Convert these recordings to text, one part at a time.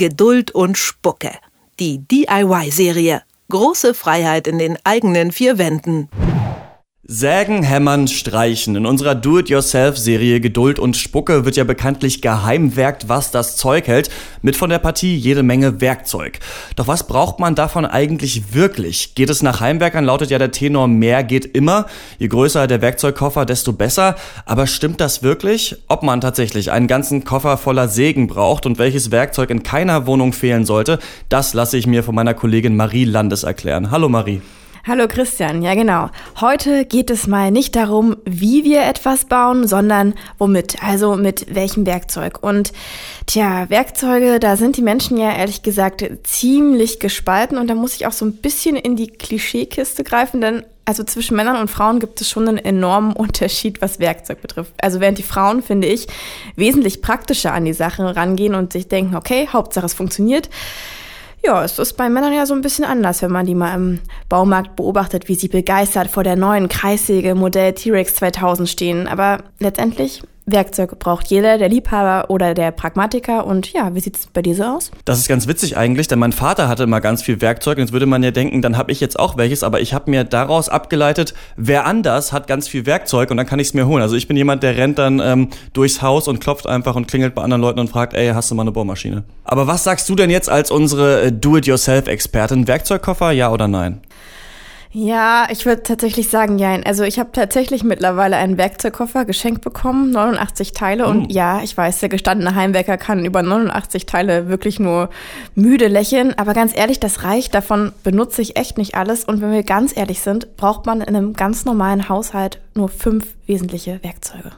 Geduld und Spucke. Die DIY-Serie. Große Freiheit in den eigenen vier Wänden. Sägen, hämmern, streichen. In unserer Do-it-yourself-Serie Geduld und Spucke wird ja bekanntlich geheimwerkt, was das Zeug hält, mit von der Partie jede Menge Werkzeug. Doch was braucht man davon eigentlich wirklich? Geht es nach Heimwerkern, lautet ja der Tenor, mehr geht immer. Je größer der Werkzeugkoffer, desto besser. Aber stimmt das wirklich? Ob man tatsächlich einen ganzen Koffer voller Sägen braucht und welches Werkzeug in keiner Wohnung fehlen sollte, das lasse ich mir von meiner Kollegin Marie Landes erklären. Hallo Marie. Hallo Christian, ja genau. Heute geht es mal nicht darum, wie wir etwas bauen, sondern womit, also mit welchem Werkzeug. Und tja, Werkzeuge, da sind die Menschen ja ehrlich gesagt ziemlich gespalten und da muss ich auch so ein bisschen in die Klischeekiste greifen, denn also zwischen Männern und Frauen gibt es schon einen enormen Unterschied, was Werkzeug betrifft. Also während die Frauen, finde ich, wesentlich praktischer an die Sache rangehen und sich denken, okay, Hauptsache es funktioniert ja, es ist bei Männern ja so ein bisschen anders, wenn man die mal im Baumarkt beobachtet, wie sie begeistert vor der neuen Kreissäge Modell T-Rex 2000 stehen. Aber letztendlich Werkzeug braucht jeder, der Liebhaber oder der Pragmatiker. Und ja, wie sieht's bei dir so aus? Das ist ganz witzig eigentlich, denn mein Vater hatte immer ganz viel Werkzeug. Jetzt würde man ja denken, dann habe ich jetzt auch welches. Aber ich habe mir daraus abgeleitet, wer anders hat ganz viel Werkzeug und dann kann ich es mir holen. Also ich bin jemand, der rennt dann ähm, durchs Haus und klopft einfach und klingelt bei anderen Leuten und fragt, ey, hast du mal eine Bohrmaschine? Aber was sagst du denn jetzt als unsere äh, Do-it-yourself-Expertin? Werkzeugkoffer, ja oder nein? Ja, ich würde tatsächlich sagen, ja. Also ich habe tatsächlich mittlerweile einen Werkzeugkoffer geschenkt bekommen, 89 Teile. Oh. Und ja, ich weiß, der gestandene Heimwerker kann über 89 Teile wirklich nur müde lächeln. Aber ganz ehrlich, das reicht. Davon benutze ich echt nicht alles. Und wenn wir ganz ehrlich sind, braucht man in einem ganz normalen Haushalt nur fünf wesentliche Werkzeuge.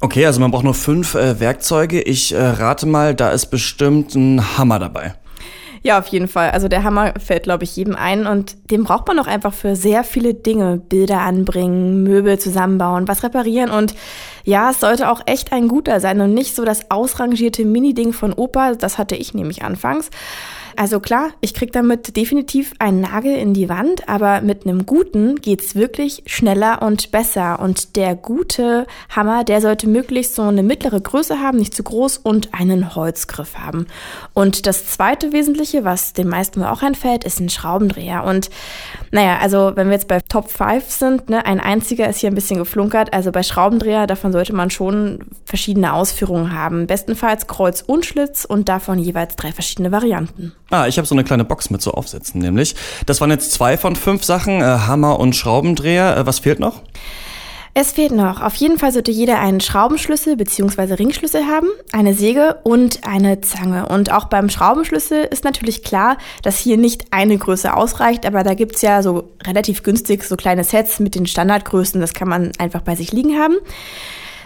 Okay, also man braucht nur fünf äh, Werkzeuge. Ich äh, rate mal, da ist bestimmt ein Hammer dabei. Ja, auf jeden Fall. Also der Hammer fällt, glaube ich, jedem ein und den braucht man auch einfach für sehr viele Dinge. Bilder anbringen, Möbel zusammenbauen, was reparieren und ja, es sollte auch echt ein guter sein und nicht so das ausrangierte Mini-Ding von Opa. Das hatte ich nämlich anfangs. Also klar, ich krieg damit definitiv einen Nagel in die Wand, aber mit einem guten geht's wirklich schneller und besser. Und der gute Hammer, der sollte möglichst so eine mittlere Größe haben, nicht zu groß und einen Holzgriff haben. Und das zweite Wesentliche, was den meisten auch einfällt, ist ein Schraubendreher. Und naja, also wenn wir jetzt bei Top 5 sind, ne, ein einziger ist hier ein bisschen geflunkert. Also bei Schraubendreher, davon sollte man schon verschiedene Ausführungen haben. Bestenfalls Kreuz und Schlitz und davon jeweils drei verschiedene Varianten. Ah, ich habe so eine kleine Box mit so Aufsätzen nämlich. Das waren jetzt zwei von fünf Sachen, äh, Hammer und Schraubendreher. Äh, was fehlt noch? Es fehlt noch. Auf jeden Fall sollte jeder einen Schraubenschlüssel bzw. Ringschlüssel haben, eine Säge und eine Zange. Und auch beim Schraubenschlüssel ist natürlich klar, dass hier nicht eine Größe ausreicht, aber da gibt's ja so relativ günstig so kleine Sets mit den Standardgrößen, das kann man einfach bei sich liegen haben.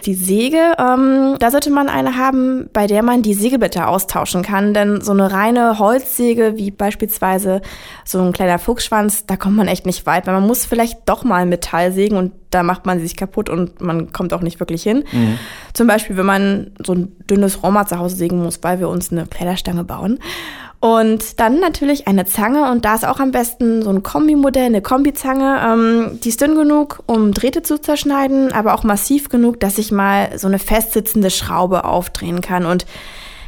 Die Säge, ähm, da sollte man eine haben, bei der man die Sägeblätter austauschen kann, denn so eine reine Holzsäge, wie beispielsweise so ein kleiner Fuchsschwanz, da kommt man echt nicht weit, weil man muss vielleicht doch mal Metall sägen und da macht man sie sich kaputt und man kommt auch nicht wirklich hin. Mhm. Zum Beispiel, wenn man so ein dünnes Roma zu Hause sägen muss, weil wir uns eine Kleiderstange bauen. Und dann natürlich eine Zange und da ist auch am besten so ein Kombimodell, eine Kombizange. Ähm, die ist dünn genug, um Drähte zu zerschneiden, aber auch massiv genug, dass ich mal so eine festsitzende Schraube aufdrehen kann. Und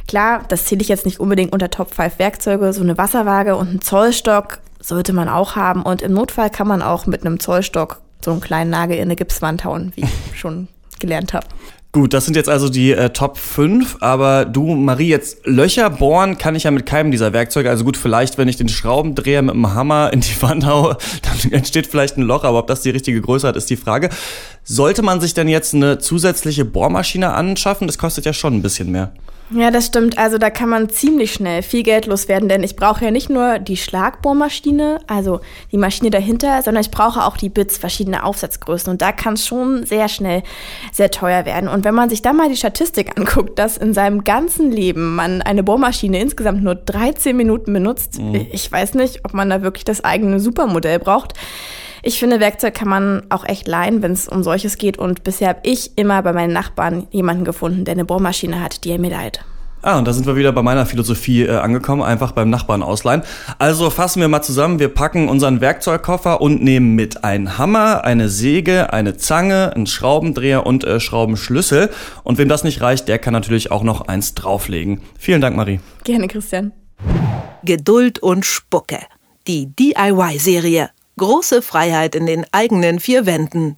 klar, das zähle ich jetzt nicht unbedingt unter Top 5 Werkzeuge, so eine Wasserwaage und einen Zollstock sollte man auch haben. Und im Notfall kann man auch mit einem Zollstock so einen kleinen Nagel in eine Gipswand hauen, wie ich schon gelernt habe. Gut, das sind jetzt also die äh, Top 5, aber du, Marie, jetzt Löcher bohren kann ich ja mit keinem dieser Werkzeuge. Also gut, vielleicht, wenn ich den Schraubendreher mit dem Hammer in die Wand haue, dann entsteht vielleicht ein Loch, aber ob das die richtige Größe hat, ist die Frage. Sollte man sich denn jetzt eine zusätzliche Bohrmaschine anschaffen? Das kostet ja schon ein bisschen mehr. Ja, das stimmt. Also da kann man ziemlich schnell viel Geld loswerden, denn ich brauche ja nicht nur die Schlagbohrmaschine, also die Maschine dahinter, sondern ich brauche auch die Bits, verschiedene Aufsatzgrößen. Und da kann es schon sehr schnell sehr teuer werden. Und wenn man sich da mal die Statistik anguckt, dass in seinem ganzen Leben man eine Bohrmaschine insgesamt nur 13 Minuten benutzt, mhm. ich weiß nicht, ob man da wirklich das eigene Supermodell braucht. Ich finde, Werkzeug kann man auch echt leihen, wenn es um solches geht. Und bisher habe ich immer bei meinen Nachbarn jemanden gefunden, der eine Bohrmaschine hat, die er mir leiht. Ah, und da sind wir wieder bei meiner Philosophie äh, angekommen, einfach beim Nachbarn ausleihen. Also fassen wir mal zusammen, wir packen unseren Werkzeugkoffer und nehmen mit einen Hammer, eine Säge, eine Zange, einen Schraubendreher und äh, Schraubenschlüssel. Und wem das nicht reicht, der kann natürlich auch noch eins drauflegen. Vielen Dank, Marie. Gerne, Christian. Geduld und Spucke. Die DIY-Serie. Große Freiheit in den eigenen vier Wänden.